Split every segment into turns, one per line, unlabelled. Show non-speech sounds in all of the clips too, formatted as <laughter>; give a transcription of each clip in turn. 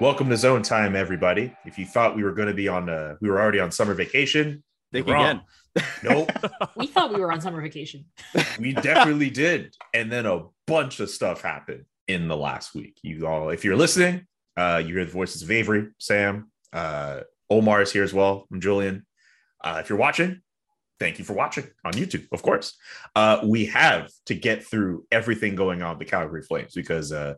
Welcome to Zone Time, everybody. If you thought we were going to be on, uh, we were already on summer vacation.
Think
you're wrong.
again.
Nope, <laughs>
We thought we were on summer vacation.
we definitely did. And then a bunch of stuff happened in the last week. You all, if you're listening, uh, you hear the voices of Avery, Sam, uh, Omar is here as well. I'm Julian. Uh, if you're watching, thank you for watching on YouTube, of course. Uh, we have to get through everything going on with the Calgary Flames because uh,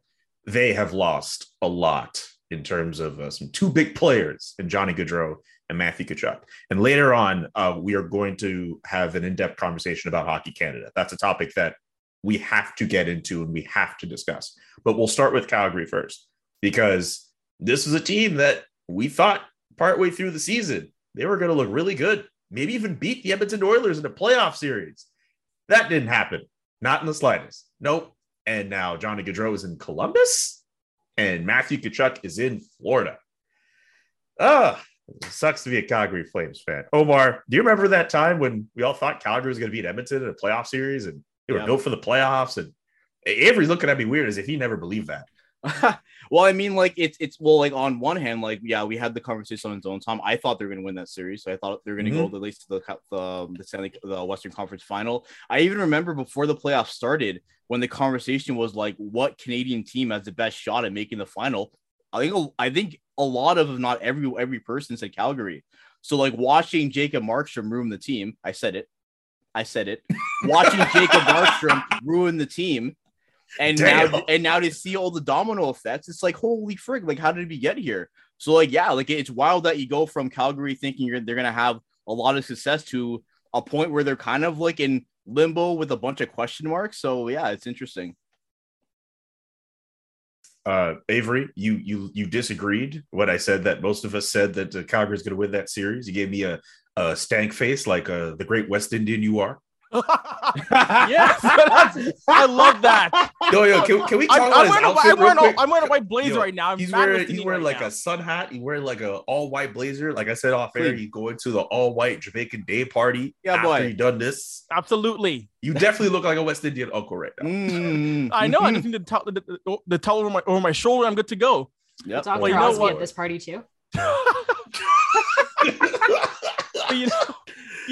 they have lost a lot in terms of uh, some two big players in Johnny Gaudreau and Matthew Tkachuk. And later on, uh, we are going to have an in-depth conversation about Hockey Canada. That's a topic that we have to get into and we have to discuss. But we'll start with Calgary first because this is a team that we thought partway through the season they were going to look really good, maybe even beat the Edmonton Oilers in a playoff series. That didn't happen, not in the slightest. Nope. And now Johnny Gaudreau is in Columbus and Matthew Tkachuk is in Florida. Ah, it sucks to be a Calgary Flames fan. Omar, do you remember that time when we all thought Calgary was going to beat Edmonton in a playoff series and they were
Yeah.
go for the playoffs? And Avery's looking at me weird as if he never believed that. <laughs>
well, I mean, like it's it's well, like on one hand, like yeah, we had the conversation on Zone Time. I thought they were going to win that series, so I thought they were going to go mm-hmm. at least to the the um, the, Stanley, the Western Conference Final. I even remember before the playoffs started when the conversation was like, what Canadian team has the best shot at making the final? I think I think a lot of, if not every every person said Calgary. So like watching Jacob Markstrom ruin the team, I said it, I said it. watching Jacob <laughs> Markstrom ruin the team. And
Damn.
now, and now to see all the domino effects, it's like holy frig! Like, how did we get here? So, like, yeah, like it's wild that you go from Calgary thinking you're they're gonna have a lot of success to a point where they're kind of like in limbo with a bunch of question marks. So, yeah, it's interesting.
Uh, Avery, you you you disagreed when I said that most of us said that uh, Calgary is going to win that series. You gave me a, a stank face like uh, the great West Indian you are.
Yes, <laughs> I love that.
Yo, yo, can, can we
I'm,
talk
I'm
about his
wearing, a,
outfit
I'm,
real
wearing a,
quick?
I'm wearing a white blazer
Yo,
right now. I'm
he's wearing he's wearing
right
like
now.
a sun hat. He's wearing like a all white blazer. Like I said off air, you go into the all white Jamaican day party.
Yeah,
after
boy.
you done this.
Absolutely.
You definitely look like a West Indian uncle right now.
Mm, <laughs>
I know. I just need the towel, the, the, the towel over my over my shoulder. I'm good to go.
Yep.
Dr.
Well, you know
Crosby
what?
at this party too. <laughs>
But, you know,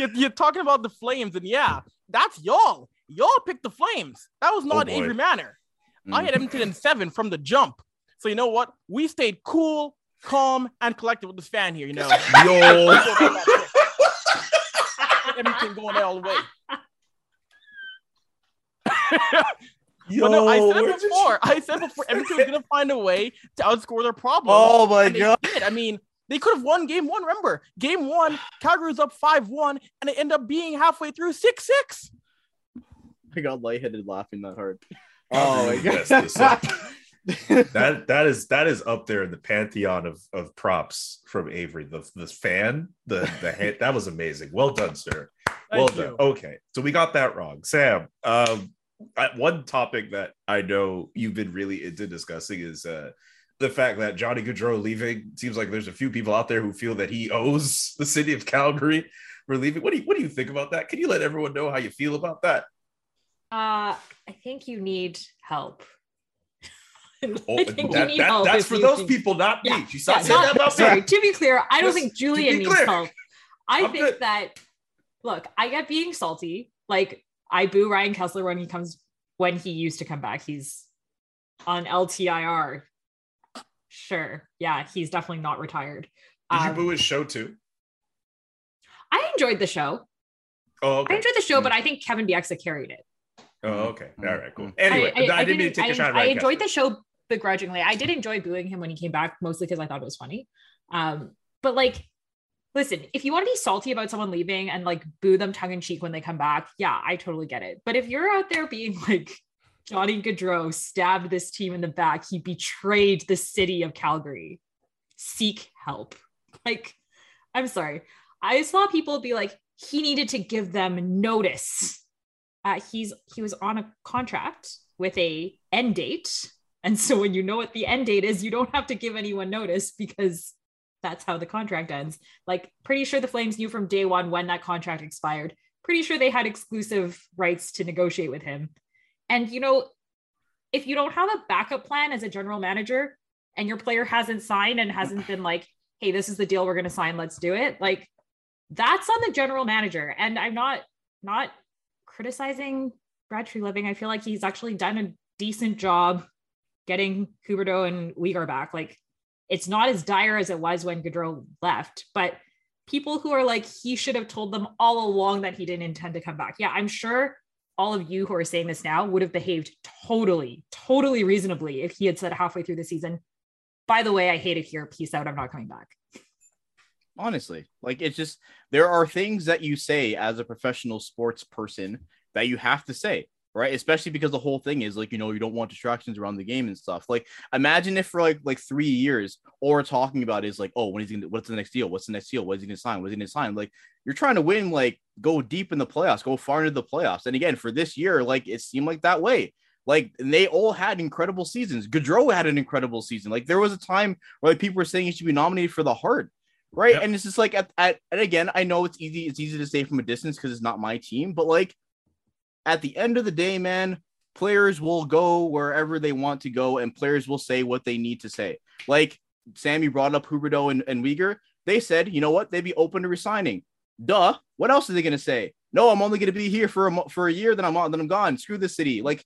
you're, you're talking about the Flames, and yeah, that's y'all. Y'all picked the Flames. That was not
boy.
Avery Manor. I
Mm.
had Edmonton in seven from the jump. So you know what? We stayed cool, calm, and collected with this fan here. You know, <laughs>
Yo, <laughs>
Edmonton going all the way.
yo, <laughs>
But no, I said
where'd
it
you-
before. I said before Edmonton was gonna find a way to outscore their problem.
Oh my god!
did. I mean, they could have won game one. Remember, game one, <sighs> Calgary was up five one, and it ended up being halfway through six six.
I got lightheaded laughing that hard. <laughs> Oh my
Calgary
god!
this up. <laughs> that that is that is up there in the pantheon of of props from Avery. The the fan, the the hand, that was amazing. Well done, sir. well
Thank
done.
you.
Okay, so we got that wrong, Sam. Um, I- one topic that I know you've been really into discussing is uh the fact that Johnny Gaudreau leaving seems like there's a few people out there who feel that he owes <laughs> the city of Calgary for leaving. What do you what do you think about that? Can you let everyone know how you feel about that?
Uh, I think you need help. <laughs>
Oh,
I think
that-
need
that-
help
that's for those
think-
people, not me.
Yeah,
She's
yeah,
not saying
not-
that about
sorry,
me.
to be clear, I don't
Just
think
to
Julian needs
clear.
help. I
I'm
think
good.
that look, I get being salty. Like I boo Ryan Kesler when he comes when he used to come back. He's on LTIR. Sure. Yeah, he's definitely not retired.
Did you
Um,
boo his show too?
I enjoyed the show.
Oh,
I enjoyed the show, but I think Kevin Bieksa carried it.
Oh, okay. All right, cool.
Mm.
Anyway, I,
I,
didn't mean to take
I,
a shot at
I
Ryan
enjoyed
Kessler.
the show begrudgingly. I did enjoy booing him when he came back, mostly because I thought it was funny. Um, but like, listen, if you want to be salty about someone leaving and like boo them tongue in cheek when they come back, yeah, I totally get it. But if you're out there being like Johnny Gaudreau stabbed this team in the back, he betrayed the city of Calgary. Seek help. <laughs> Like, I'm sorry. I saw people be like, he needed to give them notice uh, he's he was on a contract with a end date and so when you know what the end date is you don't have to give anyone notice because that's how the contract ends like pretty sure the flames knew from day one when that contract expired pretty sure they had exclusive rights to negotiate with him and you know if you don't have a backup plan as a general manager and your player hasn't signed and hasn't been like hey this is the deal we're going to sign let's do it like that's on the general manager and i'm not not criticizing Brad Treliving. I feel like he's actually done a decent job getting Huberdeau and Weegar back. Like it's not as dire as it was when Gaudreau left, but people who are like, he should have told them all along that he didn't intend to come back. Yeah, I'm sure all of you who are saying this now would have behaved totally, totally reasonably if he had said halfway through the season, by the way, I hate it here. Peace out. I'm not coming back.
honestly like it's just there are things that you say as a professional sports person that you have to say right especially because the whole thing is like you know you don't want distractions around the game and stuff like imagine if for like like three years all we're talking about is like oh when is he gonna, what's the next deal what's the next deal what is he gonna sign what is he gonna sign like you're trying to win like go deep in the playoffs go far into the playoffs and again for this year like it seemed like that way like they all had incredible seasons. Gaudreau had an incredible season. Like there was a time where like, people were saying he should be nominated for the Hart right?
Yep.
And it's just like at, at and again, I know it's easy, it's easy to say from a distance because it's not my team, but like at the end of the day, man, players will go wherever they want to go, and players will say what they need to say. Like Sammy brought up Huberdeau and, and Weegar. They said, you know what, they'd be open to resigning. Duh. What else are they gonna say? No, I'm only gonna be here for a for a year, then I'm then I'm gone. Screw the city. Like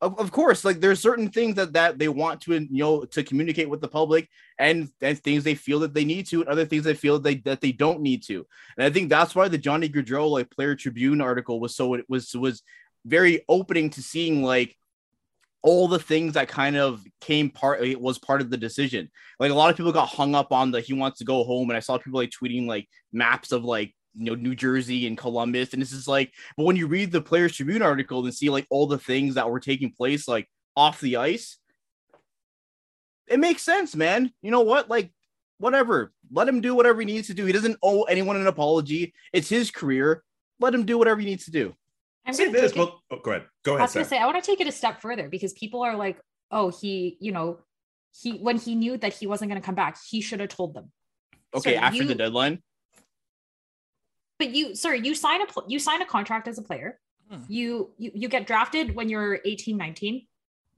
of, of course, like there's certain things that that they want to you know to communicate with the public, and and things they feel that they need to, and other things they feel they that they don't need to. And I think that's why the Johnny Gaudreau like Player Tribune article was so it was was very opening to seeing like all the things that kind of came part it was part of the decision. Like a lot of people got hung up on the he wants to go home, and I saw people like tweeting like maps of like you know New Jersey and Columbus, and this is like, but when you read the Players Tribune article and see like all the things that were taking place like off the ice, it makes sense, man. You know what? Like, whatever. Let him do whatever he needs to do. He doesn't owe anyone an apology. It's his career. Let him do whatever he needs to do.
I'm
Say
gonna
this.
take it-
Well, oh, go ahead. Go ahead.
I
ahead,
was gonna say I want to take it a step further because people are like, oh, he, you know, he when he knew that he wasn't gonna come back, he should have told them.
Okay,
Sorry,
after
you-
the deadline.
But you, sorry, you sign a you sign a contract as a player.
Hmm.
You, you you get drafted when you're 18, 19.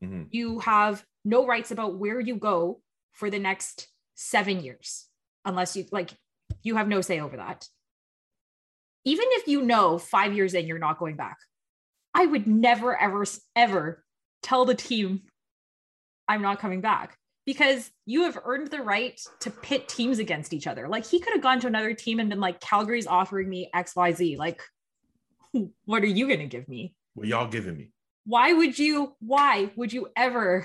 Mhm.
You have no rights about where you go for the next seven years, unless you like you have no say over that. Even if you know five years in you're not going back, I would never, ever, ever tell the team I'm not coming back because you have earned the right to pit teams against each other. Like he could have gone to another team and been like, Calgary's offering me XYZ. Like, <laughs> what are you going to give me?
What y'all giving me?
Why would you, why would you ever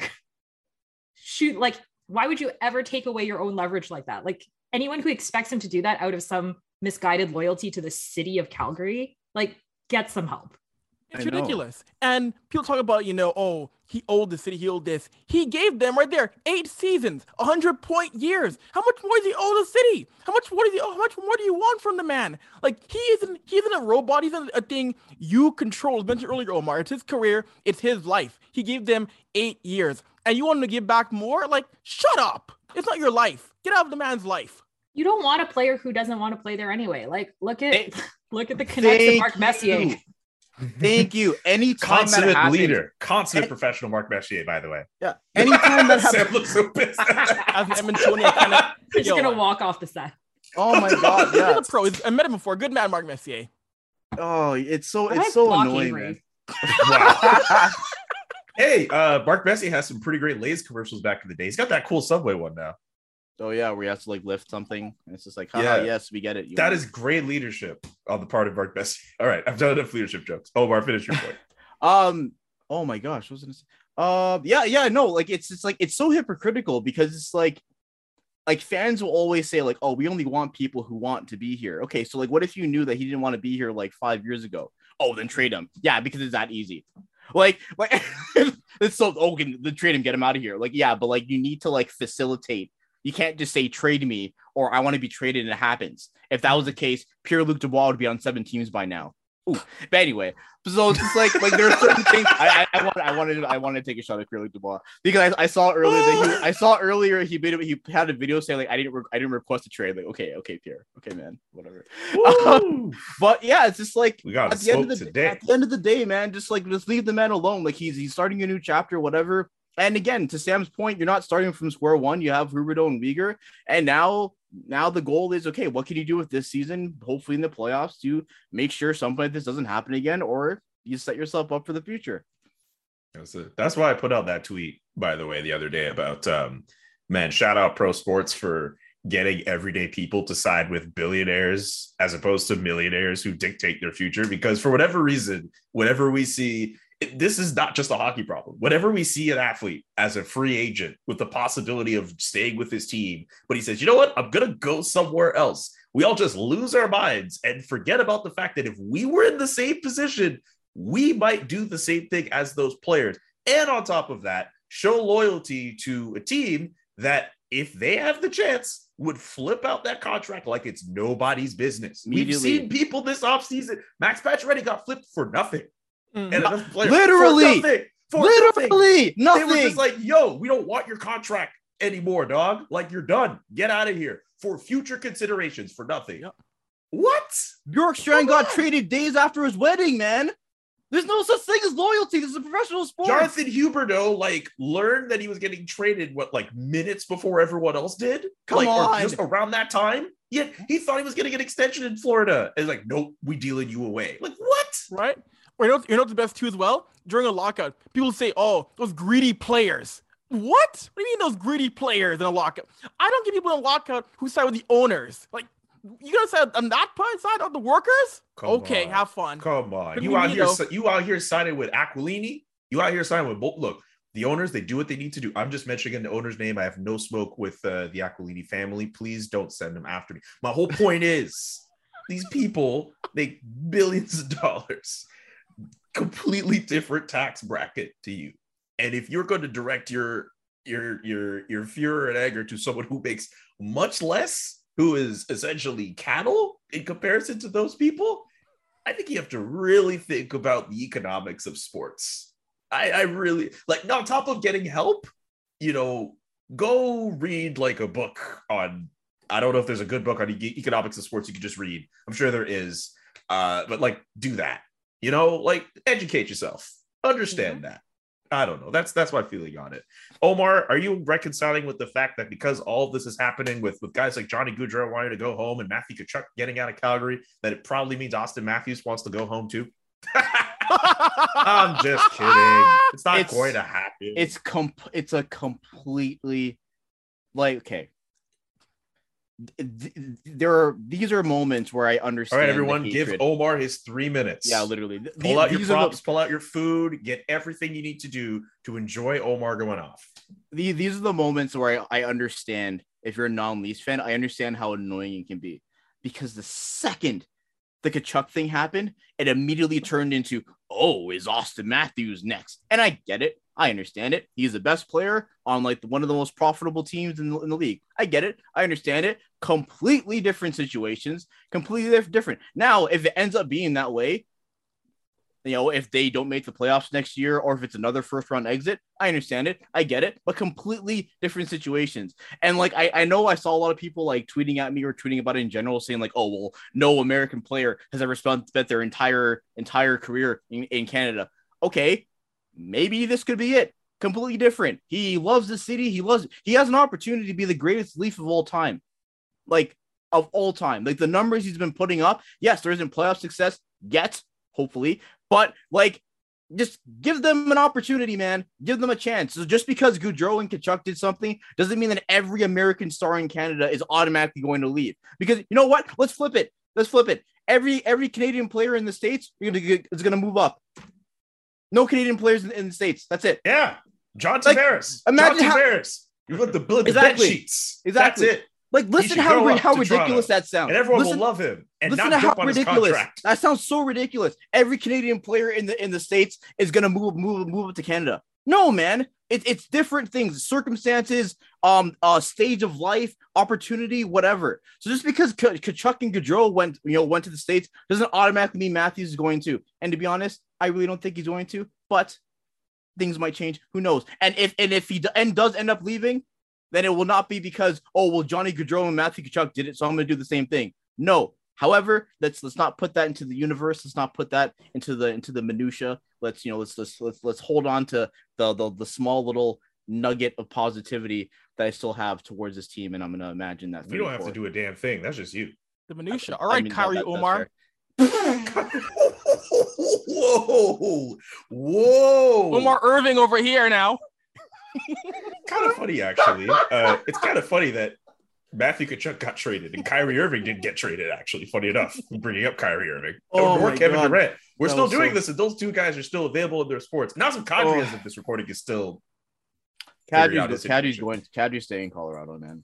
<laughs> shoot? Like, why would you ever take away your own leverage like that? Like, anyone who expects him to do that out of some misguided loyalty to the city of Calgary, like, get some help.
I
It's ridiculous. And people talk about, you know, oh, he owed the city, he owed this. He gave them right there eight seasons, 100 point years. How much more does he owe the city? How much more does he owe? How much more do you want from the man? Like, he isn't, he isn't a robot. He's not a thing you control. As mentioned earlier, Omar, it's his career, it's his life. He gave them eight years. And you want him to give back more? Like, shut up. It's not your life. Get out of the man's life.
You don't want a player who doesn't want to play there anyway. Like, look at
Thank- <laughs>
look at the connect of Mark Messier.
you. Thank you. Anytime <laughs> that happens,
leader, consummate
Any-
professional Mark Messier, by the way.
Yeah. Anytime that <laughs>
Sam
happens,
looks so pissed. <laughs>
As an Edmontonian, kind of,
He's just gonna walk off the set.
Oh my god,
He's
yeah.
a pro. I met him before. Good man, Mark Messier.
Oh, it's so
Why
it's so annoying, man.
Wow. hey, uh, Mark Messier has some pretty great Lay's commercials back in the day. He's got that cool Subway one now.
Oh yeah, where you have to like lift something. And it's just like,
Yeah.
yes, we get it. You
That is great leadership on the part of Mark Messier. All right, I've done enough leadership jokes. Omar, finish your point. <laughs>
Um. Oh my gosh, what was I gonna? Uh. Yeah. Yeah. No. Like it's it's like it's so hypocritical because it's like, like fans will always say like, oh, we only want people who want to be here. Okay, so like, what if you knew that he didn't want to be here like five years ago? Oh, then trade him. Yeah, because it's that easy. Like, <laughs> like <laughs> it's so oh, can the trade him, get him out of here. Like, yeah, but like you need to like facilitate. You can't just say trade me or I want to be traded and it happens. If that was the case, Pierre Luc Dubois would be on seven teams by now. Ooh. But anyway, so it's just like like there are certain <laughs> things I, I, I want I wanted I wanted to take a shot at Pierre Luc Dubois because I, I saw earlier that he I saw earlier he made it, he had a video saying like I didn't re- I didn't request a trade like okay okay Pierre okay man whatever
Woo! <laughs>
Um, but yeah it's just like
we got
at the end of the
today.
at the end of the day man just like just leave the man alone like he's he's starting a new chapter whatever and again to Sam's point you're not starting from square one you have Huberdeau and Weegar and now now the goal is okay what can you do with this season hopefully in the playoffs to make sure something like this doesn't happen again or you set yourself up for the future
That's. That's why I put out that tweet, by the way, the other day about um man, shout out pro sports for getting everyday people to side with billionaires as opposed to millionaires who dictate their future. Because for whatever reason, whenever we see this is not just a hockey problem. Whenever we see an athlete as a free agent with the possibility of staying with his team, but he says, you know what, I'm gonna go somewhere else. We all just lose our minds and forget about the fact that if we were in the same position, we might do the same thing as those players. And on top of that, show loyalty to a team that, if they have the chance, would flip out that contract like it's nobody's business. We've seen people this offseason. Max Pacioretty got flipped for nothing.
Mm.
And another player
Literally.
for nothing. For nothing.
literally
They
nothing
were just like, yo, we don't want your contract anymore, dog. Like you're done. Get out of here for future considerations for nothing.
Yep.
What?
Bjorkstrand
Come
got traded days after his wedding, man. There's no such thing as loyalty. This is a professional sport.
Jonathan Huberdeau like learned that he was getting traded what like minutes before everyone else did.
Come
like, or
on.
just around that time. Yet he thought he was getting an extension in Florida. And like, nope, we dealing you away. Like what?
right? Or you know, you know the best too as well? During a lockout, people say, "Oh, those greedy players." What? What do you mean those greedy players in a lockout? I don't get people in a lockout who side with the owners. Like, you gonna side on that side of the workers?
Come
okay,
on.
have fun.
Come on.
But
You out here you out here signing with Aquilini? You out here signing with both look. The owners, they do what they need to do. I'm just mentioning the owner's name. I have no smoke with uh, the Aquilini family. Please don't send them after me. My whole point is these people make billions of dollars, completely different tax bracket to you. And if you're going to direct your your your your fear and anger to someone who makes much less, who is essentially cattle in comparison to those people, I think you have to really think about the economics of sports. I, I really like on top of getting help, you know, go read like a book on. I don't know if there's a good book on e- economics of sports you can just read. I'm sure there is, uh, but like do that. You know, like educate yourself, understand that. I don't know. That's that's my feeling on it. Omar, are you reconciling with the fact that because all of this is happening with with guys like Johnny Gaudreau wanting to go home and Matthew Kachuk getting out of Calgary, that it probably means Auston Matthews wants to go home too? <laughs> I'm just kidding. It's not
It's-
going to happen.
it's com- it's a completely like okay there are these are moments where I understand.
right,
the
everyone. Give. Omar his three minutes.
yeah, literally. Th-
Pull out your
are the-
props, pull out your food, get everything you need to do to enjoy Omar going off.
the- these are the moments where I, I understand if you're a non-Leafs fan, I understand how annoying it can be because the second the Tkachuk thing happened, it immediately turned into, oh, is Auston Matthews next? And I get it. I understand it. He's the best player on like one of the most profitable teams in the, in the league. I get it. I understand it. Completely different situations, completely different. Now, if it ends up being that way, you know, if they don't make the playoffs next year or if it's another first round exit, I understand it. I get it, but completely different situations. And like, I, I know I saw a lot of people like tweeting at me or tweeting about it in general, saying like, oh, well, no American player has ever spent, their entire, entire career in, in Canada. Okay. Maybe this could be it. Completely different. He loves the city. He loves, he has an opportunity to be the greatest leaf of all time. Like, of all time. Like the numbers he's been putting up. Yes, there isn't playoff success yet, hopefully, but like just give them an opportunity, man. Give them a chance. So just because Gaudreau and Tkachuk did something doesn't mean that every American star in Canada is automatically going to leave. Because you know what? Let's flip it. Let's flip it. Every every Canadian player in the states is going to move up. No Canadian players in, in, the states. That's it.
Yeah, John Tavares.
Like, imagine
John
how,
Tavares. You got the build
exactly.
sheets.
Exactly.
That's it.
Like, listen how how ridiculous
Toronto,
that sounds.
And everyone
listen,
will love him. And
listen
not
to how ridiculous that sounds. So ridiculous. Every Canadian player in the in the states is gonna move move move up to Canada. No, man. It, it's different things, circumstances, um, uh, stage of life, opportunity, whatever. So just because K- Tkachuk and Gaudreau went, you know, went to the states doesn't automatically mean Matthews is going to. And to be honest, I really don't think he's going to. But things might change. Who knows? And if and if he d- and does end up leaving, then it will not be because oh well Johnny Gaudreau and Matthew Tkachuk did it, so I'm going to do the same thing. No. However, let's let's not put that into the universe. Let's not put that into the into the minutia. Let's you know let's let's let's, let's hold on to the, the the small little nugget of positivity that I still have towards this team, and I'm going to imagine that
You don't have to do a damn thing. That's just you.
The minutia. All right, I mean, Kyrie that, Omar.
Whoa, whoa!
Omar Irving over here now.
kind of funny, actually. Uh, it's kind of funny that Matthew Tkachuk got traded and Kyrie Irving didn't get traded. Actually, funny enough, bringing up Kyrie Irving
oh
or Kevin
God.
Durant. We're
That
still doing
so-
this, and those two guys are still available in their sports. Nazem Kadri,
Oh.
as of this recording, is still figuring
Kadri's, Kadri's going. Kadri's staying in Colorado, man.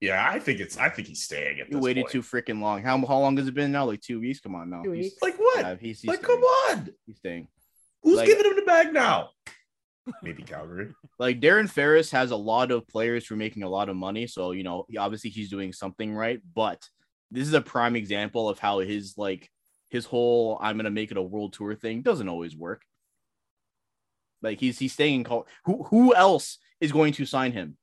Yeah, I think it's. I think he's staying at
You
this
waited
point.
too freaking long. How how long has it been now? Like two weeks. Come on now.
Two
He's-
weeks.
Like what?
yeah, he's, he's
like,
staying.
come on.
He's staying.
Who's
Like-
giving him the bag now? <laughs> Maybe Calgary.
like Darren Ferris has a lot of players who are making a lot of money. So, you know, obviously he's doing something right, but this is a prime example of how his like his whole I'm gonna make it a world tour thing doesn't always work. Like he's he's staying in call who who else is going to sign him?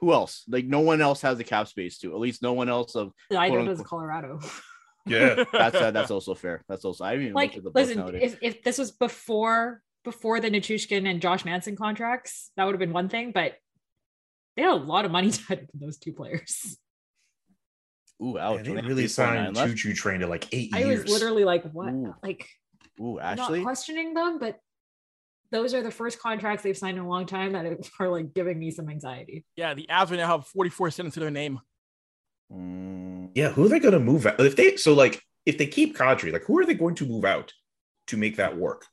Who else? Like no one else has the cap space to. At least no one else of
I
Quote,
know does. Colorado. <laughs>
Yeah.
that's uh, that's also fair. That's also I mean
like, listen, if, if this was before before the Nichushkin and Josh Manson contracts, that would have been one thing. But they had a lot of money <laughs> tied up in those two players.
Ooh, ouch.
And they really
3.9
signed
left.
Choo Choo Train to like eight
I
years.
was literally like, what?
Ooh.
Like,
Ooh,
I'm
Ashley.
not questioning them, but those are the first contracts they've signed in a long time that <laughs> are like giving me some anxiety.
Yeah, the Avs now have 44 cents to their name.
Mm,
Yeah, who are they going to move out? If they so like if they keep Kadri, like who are they going to move out to make that work?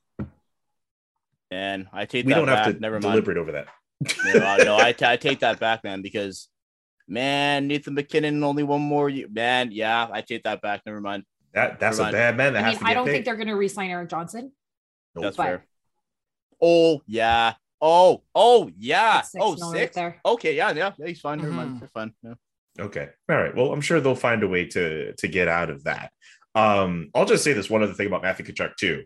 and I take
We
that
don't
back.
have to
Never mind.
deliberate over that.
no, I- no, I, ta- I take that back, man, because man, Nathan MacKinnon only one more year. Man, yeah, I take that back. Never mind.
That that's a
mind.
bad man that
I
has
mean,
to
I don't
paid.
think they're going to re-sign Erik Johnson.
Nope.
That's
But-
fair. Oh yeah. Oh oh yeah.
That's six
oh
mil
six.
right there.
Okay, yeah, yeah, yeah. He's fine. Never
Mhm.
mind. They're fine. Yeah.
Okay. All right. Well, I'm sure they'll find a way to to get out of that. Um, I'll just say this one other thing about Matthew Tkachuk too.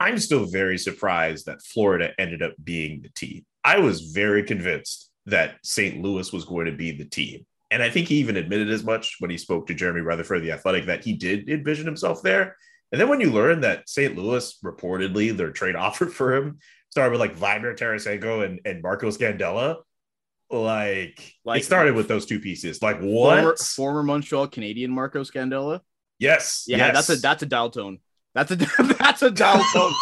I'm still very surprised that Florida ended up being the team. I was very convinced that St. Louis was going to be the team. And I think he even admitted as much when he spoke to Jeremy Rutherford, the athletic, that he did envision himself there. And then when you learn that St. Louis reportedly their trade <laughs> offer for him started with like Vladimir Tarasenko and, and Marco Scandella, like,
Like-
it started with those two pieces. Like
Former,
what?
former Montreal Canadian Marco Scandella.
yes.
Yeah,
yes.
that's a that's a dial tone. That's a <laughs> that's a dial <laughs> tone.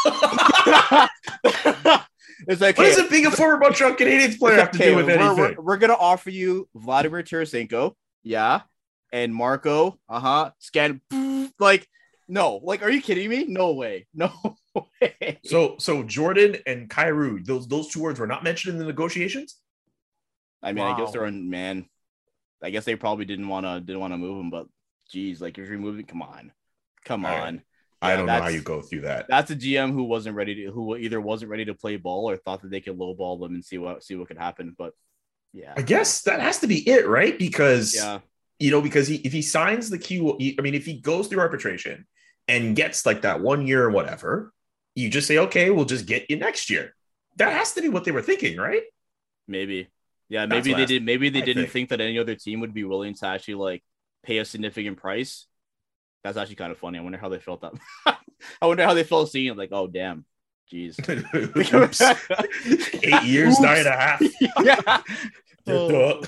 it's like
What does it being a former Montreal Canadiens player have to do with
we're,
anything?
We're, we're gonna offer you Vladimir Tarasenko, yeah, and Marco, uh huh, scan, like, no, like, are you kidding me? No way, no <laughs> way.
So, so Jordan and Kyrou, those those two words were not mentioned in the negotiations.
I mean, I guess
Wow.
they're on man. I guess they probably didn't want to didn't want to move him, but geez, like if you're moving, come on, come
All right.
on.
I
Yeah,
don't know how you go through that.
That's a GM who wasn't ready to, who either wasn't ready to play ball or thought that they could lowball them and see what see what could happen. But yeah,
I guess that has to be it, right? Because
yeah,
you know, because he if he signs the Q, I mean, if he goes through arbitration and gets like that one year or whatever, you just say, okay, we'll just get you next year. That has to be what they were thinking, right?
maybe. Yeah,
That's
maybe they did. Maybe they
I
didn't
think.
think. that any other team would be willing to actually like pay a significant price. That's actually kind of funny. I wonder how they felt that. <laughs> I wonder how they felt seeing it. Like, oh damn, jeez. <laughs> <laughs>
Eight years,
Oops.
nine and a half.
yeah. Oh.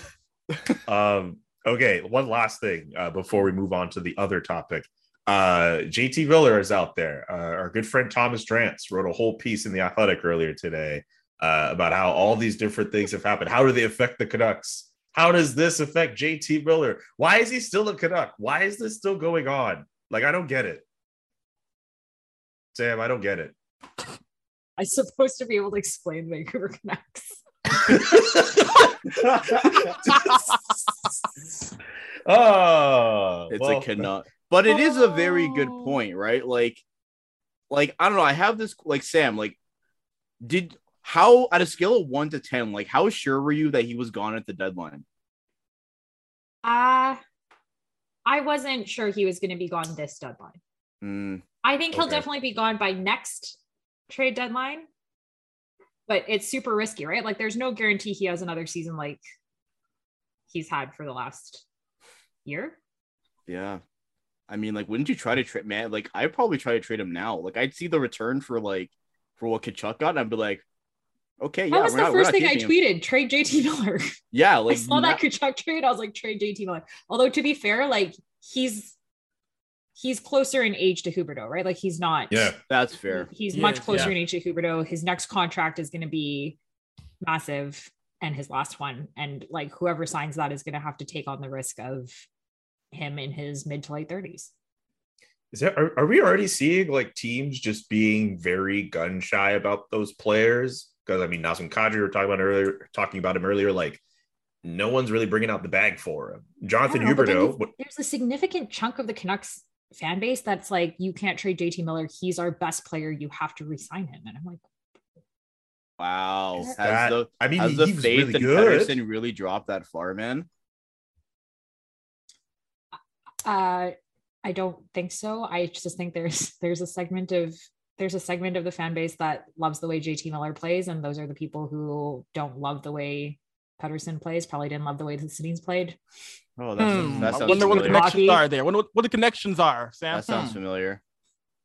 um Okay, one last thing uh, before we move on to the other topic. Uh, JT Miller is out there. Uh, our good friend Thomas Drance wrote a whole piece in the Athletic earlier today uh, about how all these different things have happened. How do they affect the Canucks? How does this affect JT Miller? Why is he still a Canuck? Why is this still going on? Like, I don't get it. Sam, I don't get it. <laughs>
I'm supposed to be able to explain Vancouver Canucks. <laughs>
oh,
It's
well,
a cannot. but it is a very good point, right? Like, like I don't know. I have this like Sam. Like, did how at a scale of one to ten, like how sure were you that he was gone at the deadline?
Uh I wasn't sure he was going to be gone this deadline.
Hmm.
I think he'll definitely be gone by next trade deadline. But it's super risky, right? Like there's no guarantee he has another season like he's had for the last year.
Yeah. I mean, like, wouldn't you try to trade man? Like, I'd probably try to trade him now. Like, I'd see the return for like for what Tkachuk got, and I'd be like, okay, yeah,
that was the
not,
first thing I
keeping him.
tweeted. Trade JT Miller.
Yeah, <laughs> like I
saw that
na-
Tkachuk trade. I was like, trade JT Miller. Although to be fair, like he's he's closer in age to Huberdeau, right? Like he's not.
Yeah.
that's fair.
He's
He
much closer
yeah.
in age to Huberdeau. His next contract is going to be massive, and his last one, and like whoever signs that is going to have to take on the risk of him in his mid to late thirties.
Is that are, are we already seeing like teams just being very gun shy about those players? Because I mean, Nazem Kadri, we were talking about earlier, talking about him earlier. Like, no one's really bringing out the bag for him. Jonathan
I know,
Huberdeau,
you- there's a significant chunk of the Canucks fan base that's like, you can't trade JT Miller. He's our best player. You have to resign him. And I'm like,
Wow. Has
that-
the
I mean,
has the faith
really
in. Pettersson really dropped that far, man?
Uh, I don't think so. I just think there's there's a segment of there's a segment of the fan base that loves the way JT Miller plays, and those are the people who don't love the way Pettersson plays. Probably didn't love the way the Sedins played.
Oh, that's
Hmm,
that
I
sounds
wonder what the connections are there. Wonder what, what the connections are, Sam.
That sounds
Hmm.
familiar.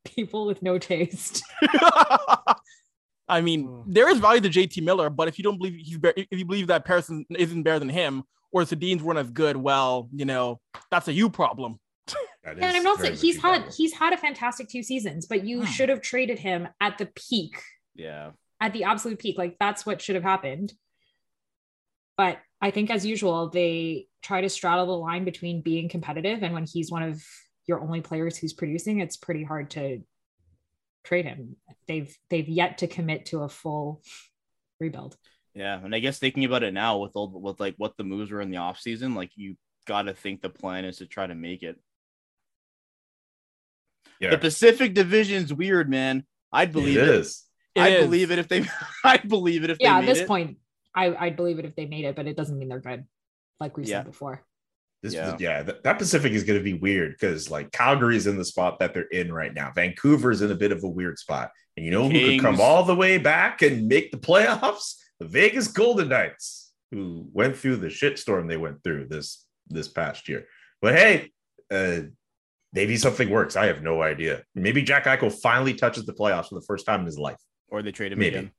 People with no taste. <laughs>
I mean, there is value to JT Miller, but if you don't believe he's better, if you believe that Pearson isn't better than him, or the Deans weren't as good, well, you know, that's a you problem.
That
And I'm not saying he's had
problem.
he's had a fantastic two seasons, but you
Hmm.
should have traded him at the peak
Yeah.
at the absolute peak. Like that's what should have happened. But I think, as usual, they try to straddle the line between being competitive and when he's one of your only players who's producing, it's pretty hard to trade him. They've they've yet to commit to a full rebuild.
Yeah. And I guess thinking about it now with all with like what the moves were in the offseason, like you gotta think the plan is to try to make it.
Yeah,
The Pacific Division's weird, man. I'd believe
it
it.
is.
I'd
is.
believe it if they <laughs> I'd believe it if
Yeah,
they
at this
it.
point, I, I'd believe it if they made it, but it doesn't mean they're good, like we've
Yeah.
said before.
This
Yeah.
yeah, yeah that, that Pacific is going to be weird because like Calgary's in the spot that they're in right now. Vancouver's in a bit of a weird spot. And you know who could come all the way back and make the playoffs? The Vegas Golden Knights, who went through the shitstorm they went through this this past year. But hey, uh maybe something works. I have no idea. Maybe Jack Eichel finally touches the playoffs for the first time in his life.
Or they trade him
Maybe.
again.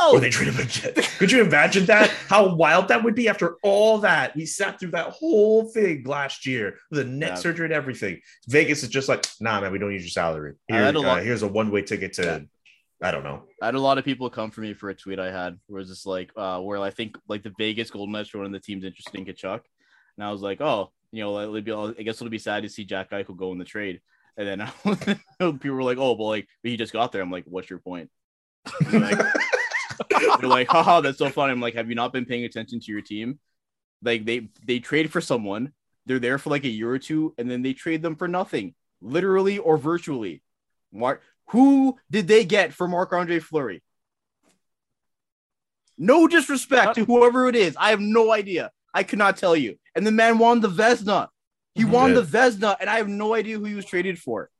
Or they trade him again. Could you imagine that? <laughs> How wild that would be after all that? We sat through that whole thing last year, the neck
Yeah.
surgery and everything. Vegas is just like, nah, man, we don't use your salary. Here,
a
uh,
lot-
here's a one way ticket to,
Yeah.
I don't know.
I had a lot of people come for me for a tweet I had where it's just like uh where I think like the Vegas Golden Knights were one of the teams interested in Tkachuk. And I was like, oh, you know, it'll be, I guess it'll be sad to see Jack Eichel go in the trade. And then <laughs> people were like, oh, well, like, but he just got there. I'm like, what's your point? <laughs> Like, they're like, haha, that's so funny. I'm like, have you not been paying attention to your team? Like they they trade for someone, they're there for like a year or two, and then they trade them for nothing, literally or virtually. Mark, who did they get for Marc Andre Fleury? No disrespect to whoever it is. I have no idea. I could not tell you. And the man won the Vezina. He won
Yeah.
the Vezina, and I have no idea who he was traded for.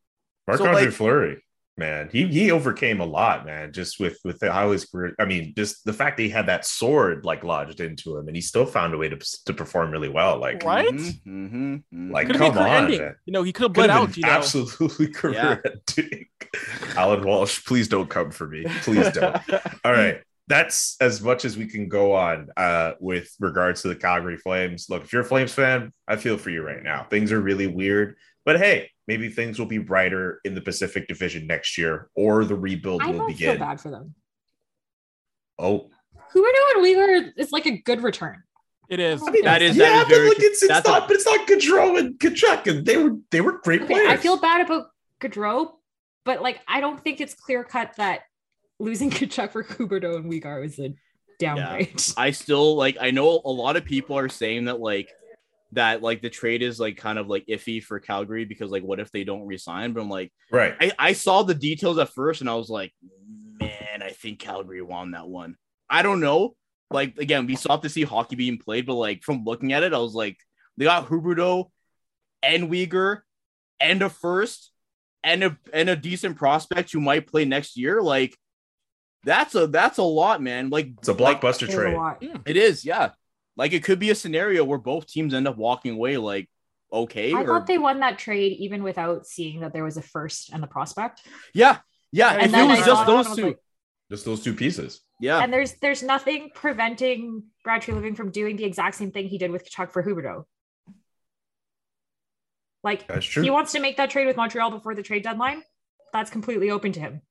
Marc
So,
Andre
like-
Fleury, man, he he overcame a lot, man. Just with with how his career. I mean, just the fact that he had that sword like lodged into him, and he still found a way to to perform really well. Like,
Right?
Mhm, mhm, mhm.
Like,
Could have
come on,
ending.
man.
You know, he could have bled out. You know,
absolutely career <laughs> <laughs>
Yeah.
ending. Allan Walsh, please don't come for me. Please don't. <laughs> All right. that's as much as we can go on uh, with regards to the Calgary Flames. Look, if you're a Flames fan, I feel for you right now. Things are really weird, but hey, maybe things will be brighter in the Pacific Division next year, or the rebuild
I
will
don't
begin.
feel bad for them.
Oh,
Huberdeau and Wheeler is like a good return.
It is.
I mean,
That is
yeah,
that is
but look, it's, it's
That's a-
not, but it's not Gaudreau and Tkachuk, and they were they were great
Okay,
players.
I feel bad about Gaudreau, but like I don't think it's clear cut that losing <laughs> Tkachuk for Huberdeau and Weegar was a downgrade.
I still like I know a lot of people are saying that like that like the trade is like kind of like iffy for Calgary because like what if they don't resign? But I'm like
right.
I, I saw the details at first and I was like, man, I think Calgary won that one. I don't know. Like again, we still have to see hockey being played, but like from looking at it, I was like, they got Huberdeau and Weegar and a first and a and a decent prospect who might play next year. Like that's a that's a lot, man. Like
It's a
like,
blockbuster
There's a
trade.
lot.
it is, yeah. Like it could be a scenario where both teams end up walking away like okay.
I
or-
thought they won that trade even without seeing that there was a first and the prospect.
yeah, yeah.
And
If it was
I
just those two,
like-
Just those two pieces.
yeah.
And there's there's nothing preventing Brad Treliving from doing the exact same thing he did with Tkachuk for Huberdeau. Like
That's true.
he wants to make that trade with Montreal before the trade deadline. That's completely open to him.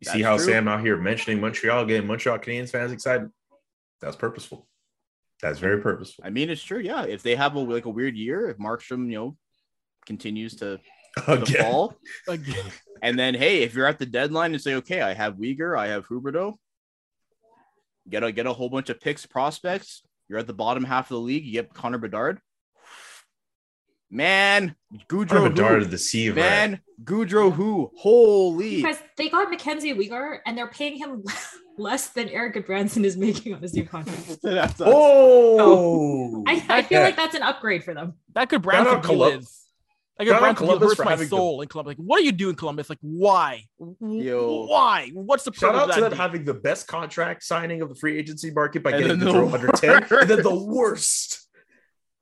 You see how
true.
Sam out here mentioning Montreal, getting Montreal Canadiens fans excited. That's purposeful. That's very purposeful.
I mean, it's true. Yeah, if they have a like a weird year, if Markstrom, you know, continues to, to fall, <laughs>
Again.
and then hey, if you're at the deadline and say, okay, I have Weegar, I have Huberdeau, get a get a whole bunch of picks, prospects. You're at the bottom half of the league. You get Connor Bedard. Man, Gaudreau,
Connor
who?
Bedard, the deceiver.
man, Gaudreau, who? Holy,
Because they got Mackenzie Weegar and they're paying him <laughs> less than Eric Branson is making on his new contract. <laughs>
That's a-
Oh,
I, I feel
Yeah.
like that's an upgrade for them.
That could
Shout
Branson
out Colum-
deal is. Like
shout
a Branson deal
Columbus
hurts
for
my
having the-
in Columbus. Like, what are you doing, Columbus? Like, why?
Yo.
Why? What's the
Shout out
of
to them
deal?
having the best contract signing of the free agency market by
And
getting the
the
throw under 10, and then the
worst.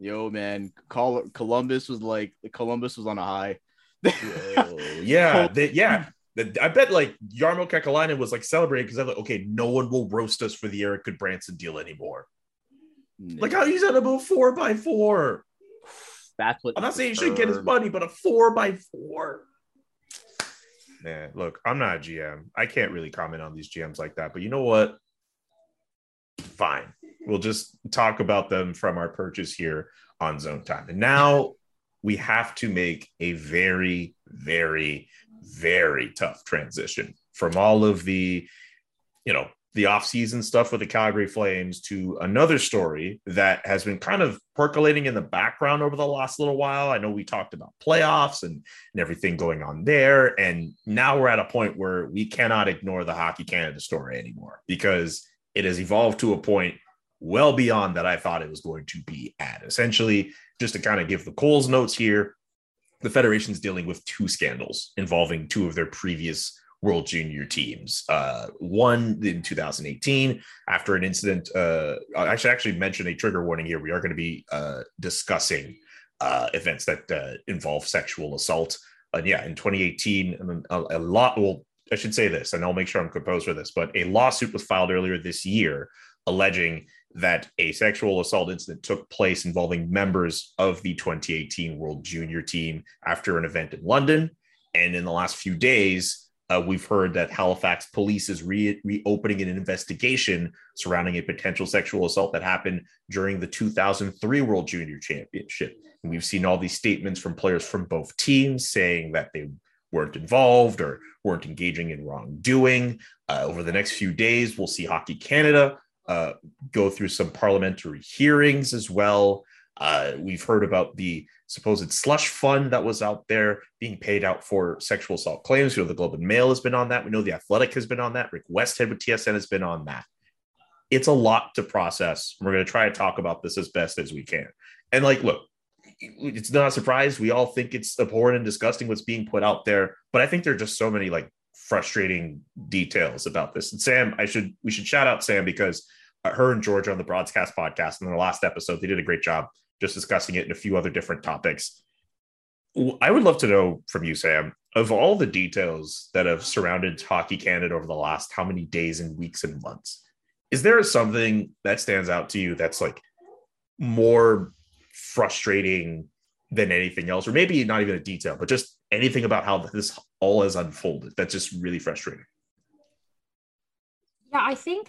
Worst.
Yo, man, Col- Columbus was like Columbus was on a high.
Yeah, <laughs> they, yeah. The- I bet like Jarmo Kekalainen was like celebrating because I'm like, okay, no one will roast us for the Erik Gudbranson deal anymore. Like how he's at about four by four.
that's what
I'm not saying he should get his money, but a four by four. Man, look, I'm not a GM. I can't really comment on these GMs like that. But you know what? Fine. We'll just talk about them from our purchase here on Zone Time. And now we have to make a very, very, very tough transition from all of the, you know, the off-season stuff with the Calgary Flames to another story that has been kind of percolating in the background over the last little while. I know we talked about playoffs and, and everything going on there. And now we're at a point where we cannot ignore the Hockey Canada story anymore because it has evolved to a point well beyond that I thought it was going to be at. Essentially, just to kind of give the Coles notes here, the Federation's dealing with two scandals involving two of their previous World Junior teams. Uh, one in 2018 after an incident. Uh, I should actually mention a trigger warning here. We are going to be uh, discussing uh, events that uh, involve sexual assault. And yeah, in 2018, and a, a lot. Well, I should say this, and I'll make sure I'm composed for this. But a lawsuit was filed earlier this year alleging that a sexual assault incident took place involving members of the 2018 World Junior team after an event in London. And in the last few days, uh, we've heard that Halifax police is re- reopening an investigation surrounding a potential sexual assault that happened during the 2003 World Junior Championship. And we've seen all these statements from players from both teams saying that they weren't involved or weren't engaging in wrongdoing. Uh, over the next few days, we'll see Hockey Canada uh, go through some parliamentary hearings as well. Uh, we've heard about the supposed slush fund that was out there being paid out for sexual assault claims. You know, the Globe and Mail has been on that. We know the Athletic has been on that. Rick Westhead with TSN has been on that. It's a lot to process. We're going to try to talk about this as best as we can. And like, look, it's not a surprise. We all think it's abhorrent and disgusting what's being put out there, but I think there are just so many like frustrating details about this. And Sam, I should we should shout out Sam because uh, her and George on the broadcast podcast in the last episode, they did a great job just discussing it and a few other different topics. I would love to know from you, Sam, of all the details that have surrounded Hockey Canada over the last how many days and weeks and months, is there something that stands out to you that's like more frustrating than anything else, or maybe not even a detail, but just anything about how this all has unfolded that's just really frustrating?
Yeah, I think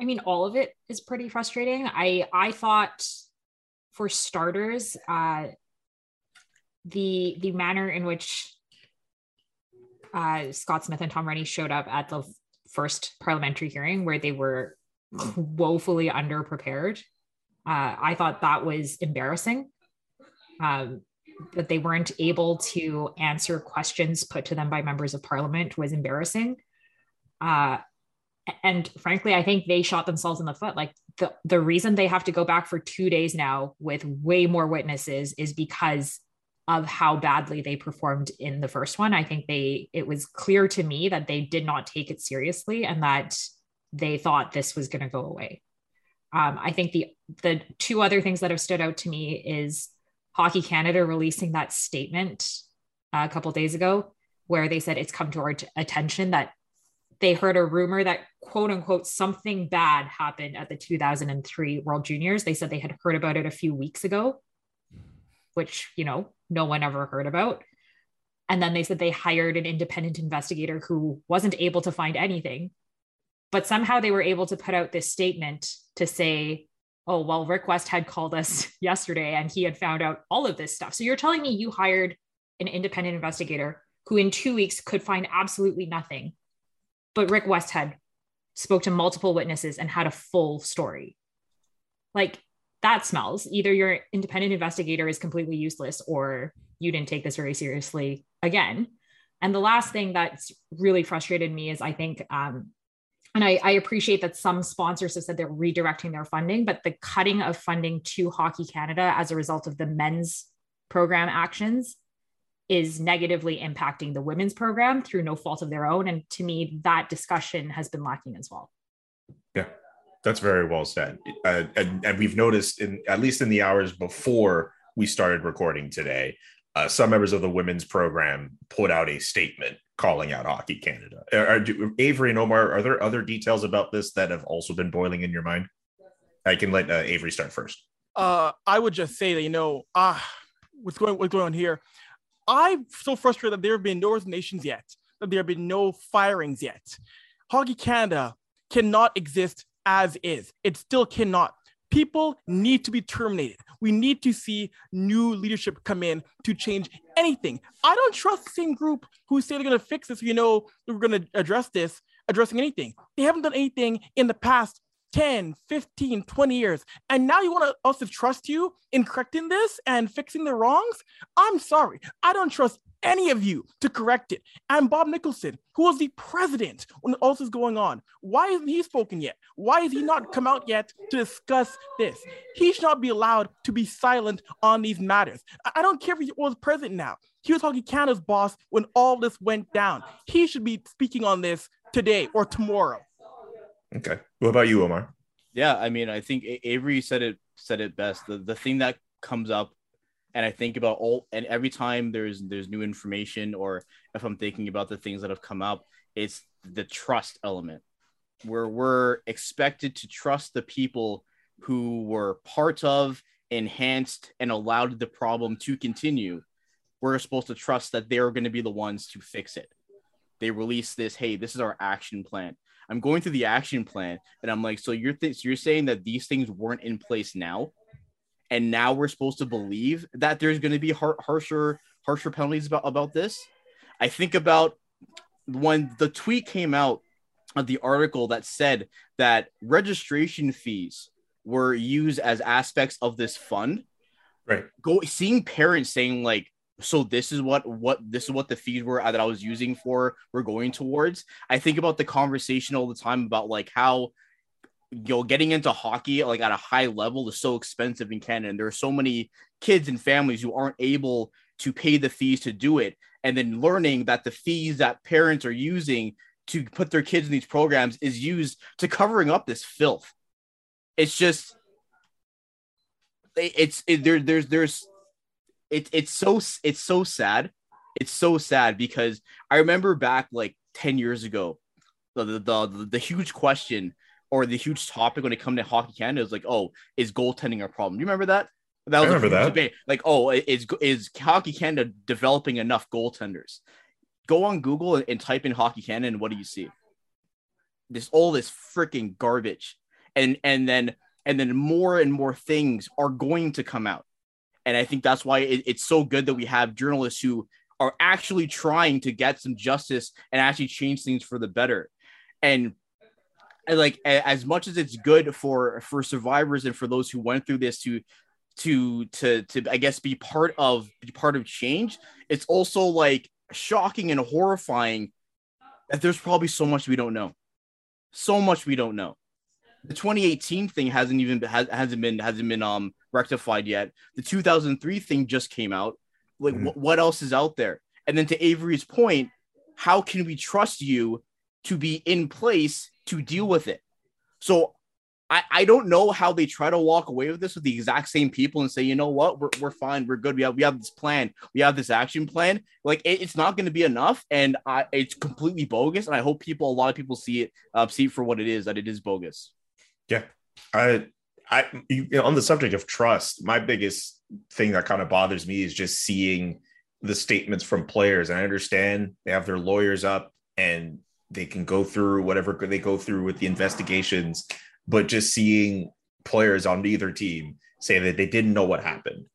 I mean all of it is pretty frustrating. I I thought for starters, uh the the manner in which uh, Scott Smith and Tom Renney showed up at the first parliamentary hearing where they were woefully underprepared. Uh, I thought that was embarrassing. Um, that they weren't able to answer questions put to them by members of parliament was embarrassing. Uh, and frankly, I think they shot themselves in the foot. Like the, the reason they have to go back for two days now with way more witnesses is because of how badly they performed in the first one. I think they it was clear to me that they did not take it seriously and that they thought this was going to go away. Um, I think the the two other things that have stood out to me is Hockey Canada releasing that statement uh, a couple days ago where they said it's come to our attention that they heard a rumor that quote unquote something bad happened at the 2003 World Juniors. They said they had heard about it a few weeks ago, which, you know, no one ever heard about. And then they said they hired an independent investigator who wasn't able to find anything. But somehow they were able to put out this statement to say, oh, well, Rick Westhead called us <laughs> yesterday and he had found out all of this stuff. So you're telling me you hired an independent investigator who in two weeks could find absolutely nothing. But Rick Westhead spoke to multiple witnesses and had a full story. Like that smells. Either your independent investigator is completely useless or you didn't take this very seriously again. And the last thing that's really frustrated me is I think, um, and I, I, appreciate that some sponsors have said they're redirecting their funding, but the cutting of funding to Hockey Canada as a result of the men's program actions is negatively impacting the women's program through no fault of their own. And to me, that discussion has been lacking as well.
Yeah, that's very well said. Uh, and, and we've noticed in at least in the hours before we started recording today, uh, some members of the women's program put out a statement calling out Hockey Canada. Are, are, Avery and Omar, are there other details about this that have also been boiling in your mind? I can let uh, Avery start first.
Uh, I would just say that you know, ah, what's going what's going on here. I'm so frustrated that there have been no resignations yet, that there have been no firings yet. Hockey Canada cannot exist as is. It still cannot. People need to be terminated. We need to see new leadership come in to change anything. I don't trust the same group who say they're going to fix this, you know, we're going to address this, addressing anything. They haven't done anything in the past 10, 15, 20 years. And now you want us to trust you in correcting this and fixing the wrongs? I'm sorry. I don't trust any of you to correct it. And Bob Nicholson, who was the president when all this is going on, why isn't he spoken yet? Why has he not come out yet to discuss this? He should not be allowed to be silent on these matters. I don't care if he was president now. He was Hockey Canada's boss when all this went down. He should be speaking on this today or tomorrow.
Okay. What about you, Omar?
Yeah, I mean, I think Avery said it said it best. The the thing that comes up and I think about all and every time there's there's new information or if I'm thinking about the things that have come up, it's the trust element where we're expected to trust the people who were part of, enhanced, and allowed the problem to continue. We're supposed to trust that they're going to be the ones to fix it. They release this, hey, this is our action plan. I'm going through the action plan, and I'm like, so you're th- so you're saying that these things weren't in place now? And now we're supposed to believe that there's going to be har- harsher harsher penalties about about this. I think about when the tweet came out of the article that said that registration fees were used as aspects of this fund.
Right.
Go seeing parents saying like so this is what what this is what the fees were that i was using for we're going towards i think about the conversation all the time about like how you know, getting into hockey like at a high level is so expensive in Canada. And there are so many kids and families who aren't able to pay the fees to do it. And then learning that the fees that parents are using to put their kids in these programs is used to covering up this filth. It's just, it's it, there. There's there's, it, it's so it's so sad. it's so sad because I remember back like 10 years ago, the the the, the huge question or the huge topic when it come to hockey Canada is like, oh, is goaltending a problem? Do you remember that? That was
I remember that.
debate. Like, oh, is is Hockey Canada developing enough goaltenders? Go on Google and, and type in Hockey Canada, and what do you see? This all this freaking garbage, and and then and then more and more things are going to come out, and I think that's why it, it's so good that we have journalists who are actually trying to get some justice and actually change things for the better, and like as much as it's good for for survivors and for those who went through this to to to to I guess be part of be part of change, it's also like shocking and horrifying that there's probably so much we don't know. So much we don't know. The 2018 thing hasn't even has, hasn't been hasn't been um rectified yet. The 2003 thing just came out. Like
Mhm.
wh- what else is out there? And then to Avery's point, how can we trust you to be in place to deal with it? So I, I don't know how they try to walk away with this with the exact same people and say, you know what, we're, we're fine, we're good. We have we have this plan, we have this action plan. Like it- it's not going to be enough, and I, it's completely bogus. And I hope people, a lot of people see it, uh, see it for what it is, that it is bogus.
Yeah, I, I, you know, on the subject of trust, my biggest thing that kind of bothers me is just seeing the statements from players. And I understand they have their lawyers up and they can go through whatever they go through with the investigations, but just seeing players on either team say that they didn't know what happened.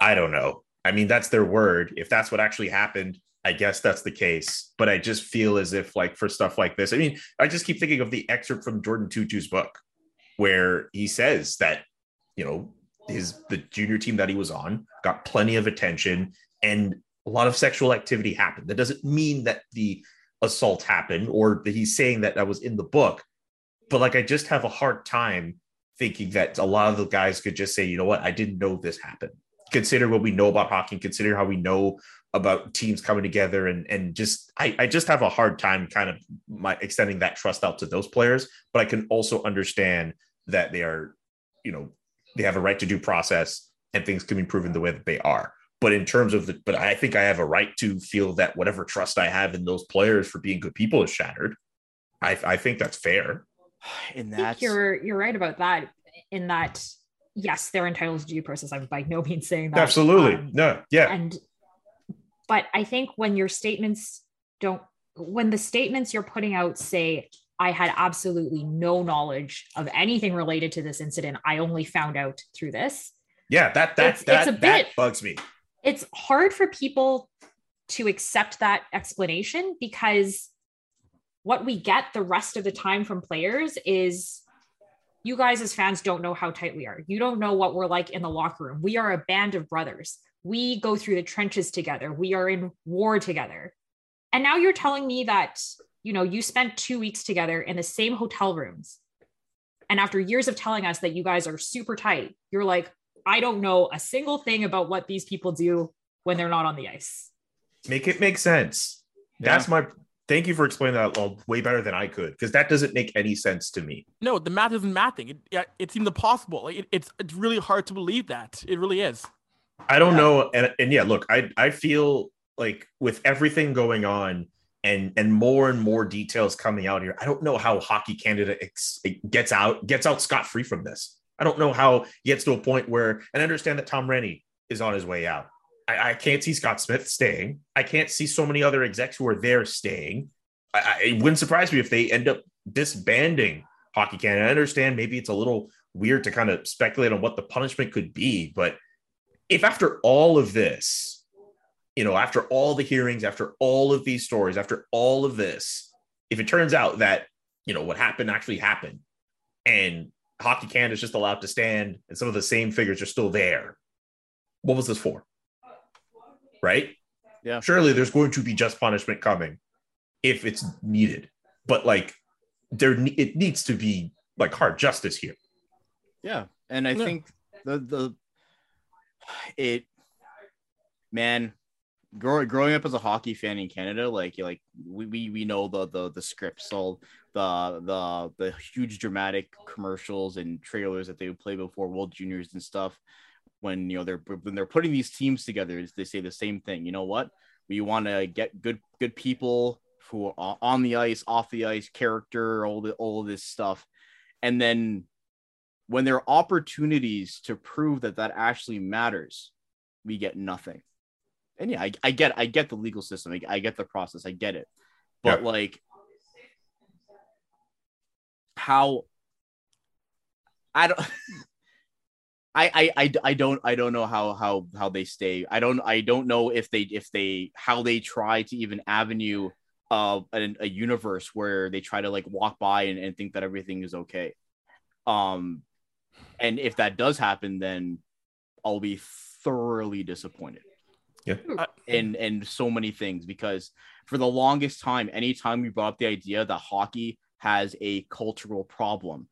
I don't know. I mean, that's their word. If that's what actually happened, I guess that's the case. But I just feel as if, like, for stuff like this, I mean, I just keep thinking of the excerpt from Jordan Tootoo's book where he says that, you know, his the junior team that he was on got plenty of attention and a lot of sexual activity happened. That doesn't mean that the assault happened or he's saying that that was in the book. But like, I just have a hard time thinking that a lot of the guys could just say, you know what, I didn't know this happened. Consider what we know about hockey, consider how we know about teams coming together and and just I, I just have a hard time kind of my extending that trust out to those players but i can also understand that they are you know they have a right to due process and things can be proven the way that they are but in terms of the but i think i have a right to feel that whatever trust i have in those players for being good people is shattered i i think that's fair <sighs>
And
I think
that's
you're you're right about that. In that, yes, they're entitled to due process. I'm by no means saying that.
absolutely
Um,
no yeah
and but i think when your statements don't when the statements you're putting out say i had absolutely no knowledge of anything related to this incident i only found out through this
yeah that that
It's- it's a
that
bit-
bugs me
it's hard for people to accept that explanation because what we get the rest of the time from players is you guys as fans don't know how tight we are. You don't know what we're like in the locker room. We are a band of brothers. We go through the trenches together. We are in war together. And now you're telling me that, you know, you spent 2 weeks together in the same hotel rooms. And after years of telling us that you guys are super tight, you're like, I don't know a single thing about what these people do when they're not on the ice.
make it make sense that's my thank you for explaining that all way better than i could because that doesn't make any sense to me
No, the math isn't mathing. It, yeah, it seemed impossible. Like it, it's it's really hard to believe that. It really is.
I don't
Yeah.
know, and and yeah, look, I I feel like with everything going on and and more and more details coming out here, I don't know how Hockey Canada ex- gets out gets out scot free from this. I don't know how he gets to a point where, and I understand that Tom Renney is on his way out. I, I can't see Scott Smith staying. I can't see so many other execs who are there staying. I, it wouldn't surprise me if they end up disbanding Hockey Canada. I understand maybe it's a little weird to kind of speculate on what the punishment could be, but if after all of this, you know, after all the hearings, after all of these stories, after all of this, if it turns out that, you know, what happened actually happened and Hockey Canada is just allowed to stand and some of the same figures are still there, what was this for? Right?
Yeah.
Surely there's going to be just punishment coming if it's needed. But like there it needs to be like hard justice here.
Yeah, and I
Yeah.
think the the it man growing growing up as a hockey fan in Canada, like like we we, we know the the the scripts, all the the the huge dramatic commercials and trailers that they would play before World Juniors and stuff. When you know they're when they're putting these teams together, is they say the same thing. You know what? We want to get good good people who are on the ice, off the ice, character, all the all of this stuff, and then when there are opportunities to prove that that actually matters, we get nothing. And yeah, I, I get I get the legal system, I, I get the process, I get it, but
Yeah.
like how I don't. <laughs> I, I, I, I don't I don't know how how how they stay. I don't I don't know if they if they how they try to even avenue uh a, a universe where they try to like walk by and, and think that everything is okay. Um and if that does happen, then I'll be thoroughly disappointed Yeah. And and so many things because for the longest time, anytime we brought up the idea that hockey has a cultural problem,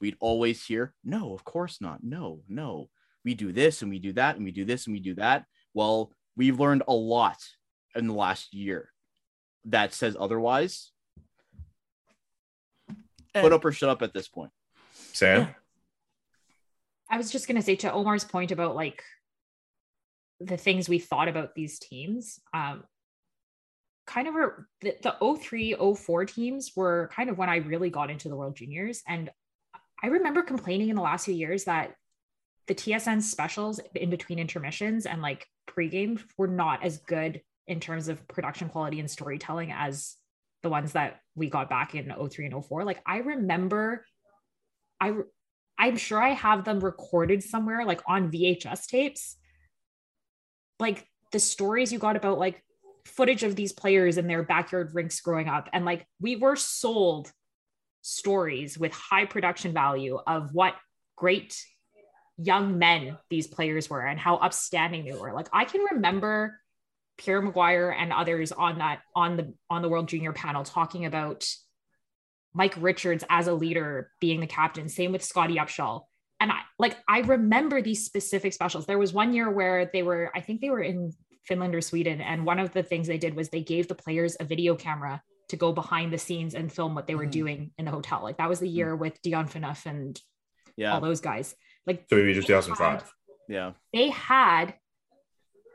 we'd always hear, no, of course not. No, no. We do this and we do that and we do this and we do that. Well, we've learned a lot in the last year that says otherwise. Put up or shut up at this point.
Sam.
I was just gonna say to Omar's point about like the things we thought about these teams. Um, kind of the, the 03 04 teams were kind of when I really got into the World Juniors. And I remember complaining in the last few years that the TSN specials in between intermissions and like pregame were not as good in terms of production quality and storytelling as the ones that we got back in 03 and 04. Like I remember I I'm sure I have them recorded somewhere like on VHS tapes. Like the stories you got about like footage of these players in their backyard rinks growing up and like we were sold stories with high production value of what great young men these players were and how upstanding they were. Like I can remember Pierre McGuire and others on that on the on the World Junior panel talking about Mike Richards as a leader being the captain. Same with Scottie Upshall. And I like I remember these specific specials. There was one year where they were, I think they were in Finland or Sweden, and one of the things they did was they gave the players a video camera to go behind the scenes and film what they were
Mhm.
doing in the hotel. Like that was the year with Dion Phaneuf and
Yeah.
all those guys. Like
So maybe just 2005.
Yeah.
they had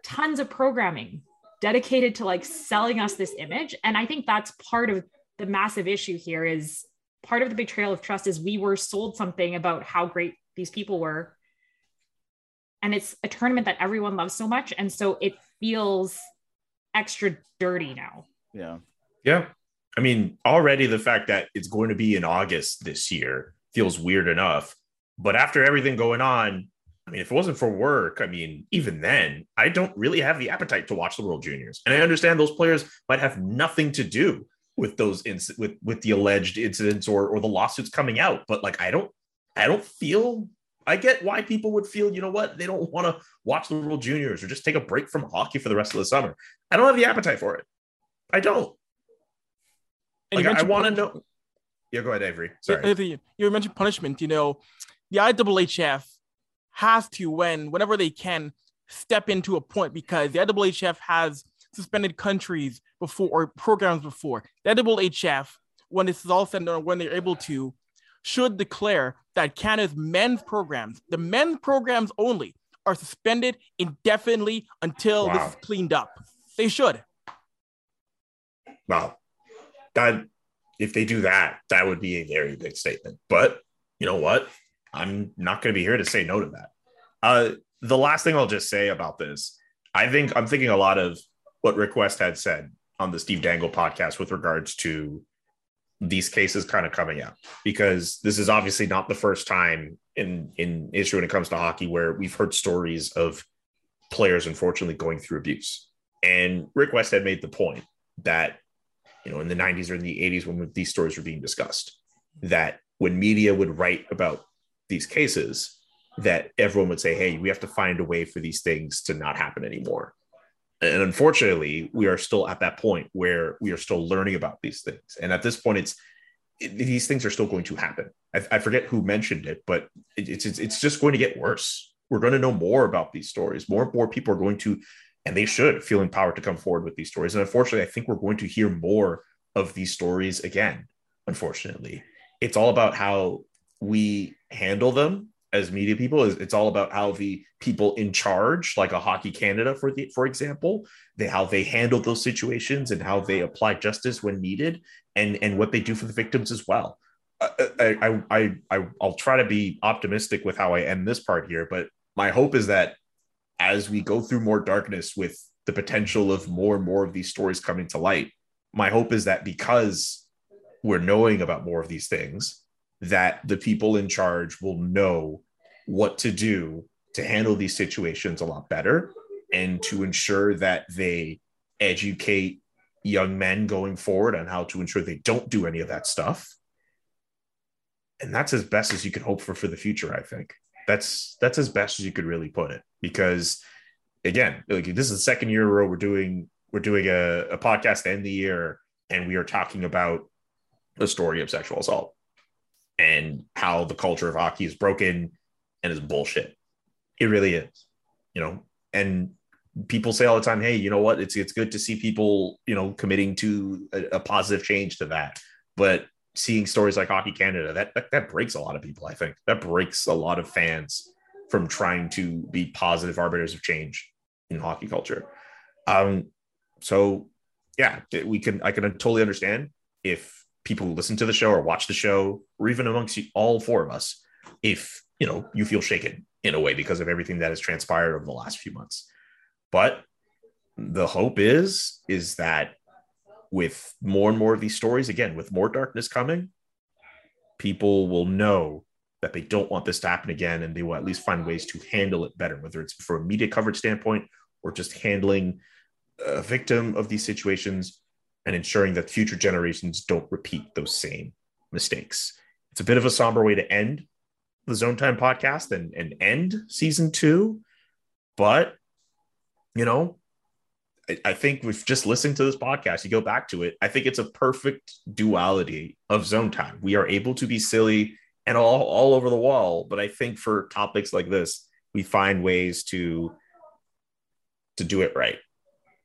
tons of programming dedicated to like selling us this image and i think that's part of the massive issue here is part of the betrayal of trust is we were sold something about how great these people were and it's a tournament that everyone loves so much and so it feels extra dirty now
Yeah.
Yeah. I mean, already the fact that it's going to be in August this year feels weird enough. But after everything going on, I mean, if it wasn't for work, I mean, even then, I don't really have the appetite to watch the World Juniors. And I understand those players might have nothing to do with those inc- with with the alleged incidents or or the lawsuits coming out. But like, I don't, I don't feel. I get why people would feel, you know what, they don't want to watch the World Juniors or just take a break from hockey for the rest of the summer. I don't have the appetite for it. I don't.
And
Like,
you
I,
mentioned
want to know. Yeah, go ahead, Avery. Sorry.
You mentioned punishment. You know, the IIHF has to, when whenever they can, step into a point because the IIHF has suspended countries before or programs before. The IIHF, when this is all said and done, when they're able to, should declare that Canada's men's programs, the men's programs only, are suspended indefinitely until this is cleaned up. They should.
Wow. That if they do that, that would be a very big statement. But you know what? I'm not going to be here to say no to that. Uh, the last thing I'll just say about this, I think I'm thinking a lot of what Rick Westhead said on the Steve Dangle podcast with regards to these cases kind of coming out because this is obviously not the first time in in issue when it comes to hockey where we've heard stories of players unfortunately going through abuse. And Rick Westhead made the point that you know in the 90s or in the 80s when these stories were being discussed that when media would write about these cases that everyone would say hey we have to find a way for these things to not happen anymore and unfortunately we are still at that point where we are still learning about these things and at this point it's it, these things are still going to happen I, I forget who mentioned it but it, it's, it's it's just going to get worse we're going to know more about these stories more and more people are going to and they should feel empowered to come forward with these stories. And unfortunately, I think we're going to hear more of these stories again. Unfortunately, it's all about how we handle them as media people is it's all about how the people in charge like a hockey canada for the for example they how they handle those situations and how they apply justice when needed and and what they do for the victims as well. I, I, I, I, I'll try to be optimistic with how I end this part here, but my hope is that as we go through more darkness with the potential of more and more of these stories coming to light, my hope is that because we're knowing about more of these things, that the people in charge will know what to do to handle these situations a lot better and to ensure that they educate young men going forward on how to ensure they don't do any of that stuff. And that's as best as you can hope for for the future i think. That's that's as best as you could really put it. Because again like this is the second year where we're doing we're doing a, a podcast to end the year and we are talking about the story of sexual assault and how the culture of hockey is broken and is bullshit it really is you know and people say all the time hey you know what it's it's good to see people you know committing to a, a positive change to that but seeing stories like Hockey Canada, that, that that breaks a lot of people. I think that breaks a lot of fans from trying to be positive arbiters of change in hockey culture. Um, so yeah, we can I can totally understand if people who listen to the show or watch the show, or even amongst all four of us, if you know you feel shaken in a way because of everything that has transpired over the last few months. But the hope is is that with more and more of these stories, again, with more darkness coming, people will know that they don't want this to happen again and they will at least find ways to handle it better, whether it's from a media coverage standpoint or just handling a victim of these situations and ensuring that future generations don't repeat those same mistakes. It's a bit of a somber way to end the Zone Time podcast and, and end season two. But, you know, I think we've just listened to this podcast, you go back to it. I think it's a perfect duality of zone time. We are able to be silly and all, all over the wall, but I think for topics like this, we find ways to to do it right.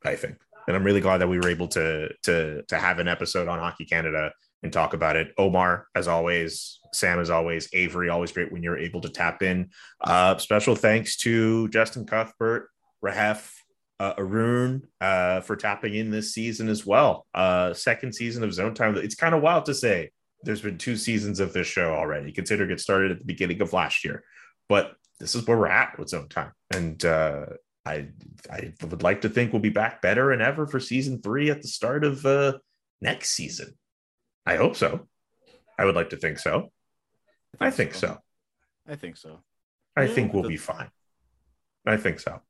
I think, and I'm really glad that we were able to to to have an episode on Hockey Canada and talk about it. Omar, as always, Sam, as always, Avery, always great when you're able to tap in. Uh, special thanks to Justin Cuthbert, Rahef, uh, Arun uh, for tapping in this season as well. Uh, second season of Zone Time. It's kind of wild to say there's been two seasons of this show already. Consider it started at the beginning of last year, but this is where we're at with Zone Time, and uh, I I would like to think we'll be back better and ever for season three at the start of uh, next season. I hope so. I would like to think so. I think, so.
I think so.
I think we'll be fine. I think so.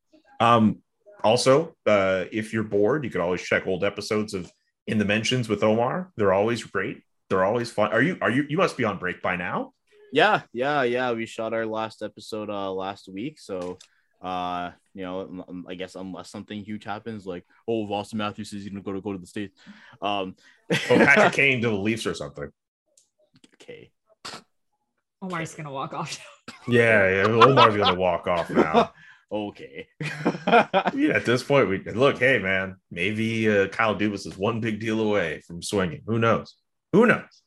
Um, also, uh, if you're bored, you can always check old episodes of In the Mentions with Omar. They're always great. They're always fun. Are you? Are you? You must be on break by now.
Yeah, yeah, yeah. We shot our last episode uh last week, so uh, you know, I guess unless something huge happens, like oh, Auston Matthews is going to go to go to the states. Um,
oh, Patrick <laughs> Kane to the Leafs or something.
Okay.
Omar's gonna walk off. <laughs>
yeah, yeah. Omar's gonna walk off now <laughs>
okay.
yeah, at this point, we look. Hey, man, maybe uh, Kyle Dubas is one big deal away from swinging. Who knows? Who knows?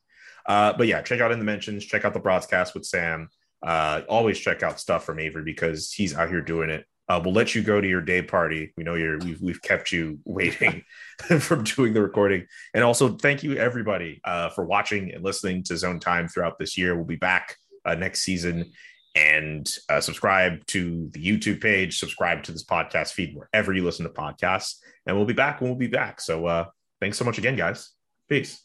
Uh, but yeah, check out in the mentions. Check out the broadcast with Sam. Uh, always check out stuff from Avery because he's out here doing it. Uh, we'll let you go to your day party. We know you're we've we've kept you <laughs> waiting <laughs> from doing the recording. And also thank you everybody uh, for watching and listening to Zone Time throughout this year. We'll be back uh, next season and uh, subscribe to the YouTube page, subscribe to this podcast feed wherever you listen to podcasts. And we'll be back when we'll be back. So uh, thanks so much again, guys. Peace.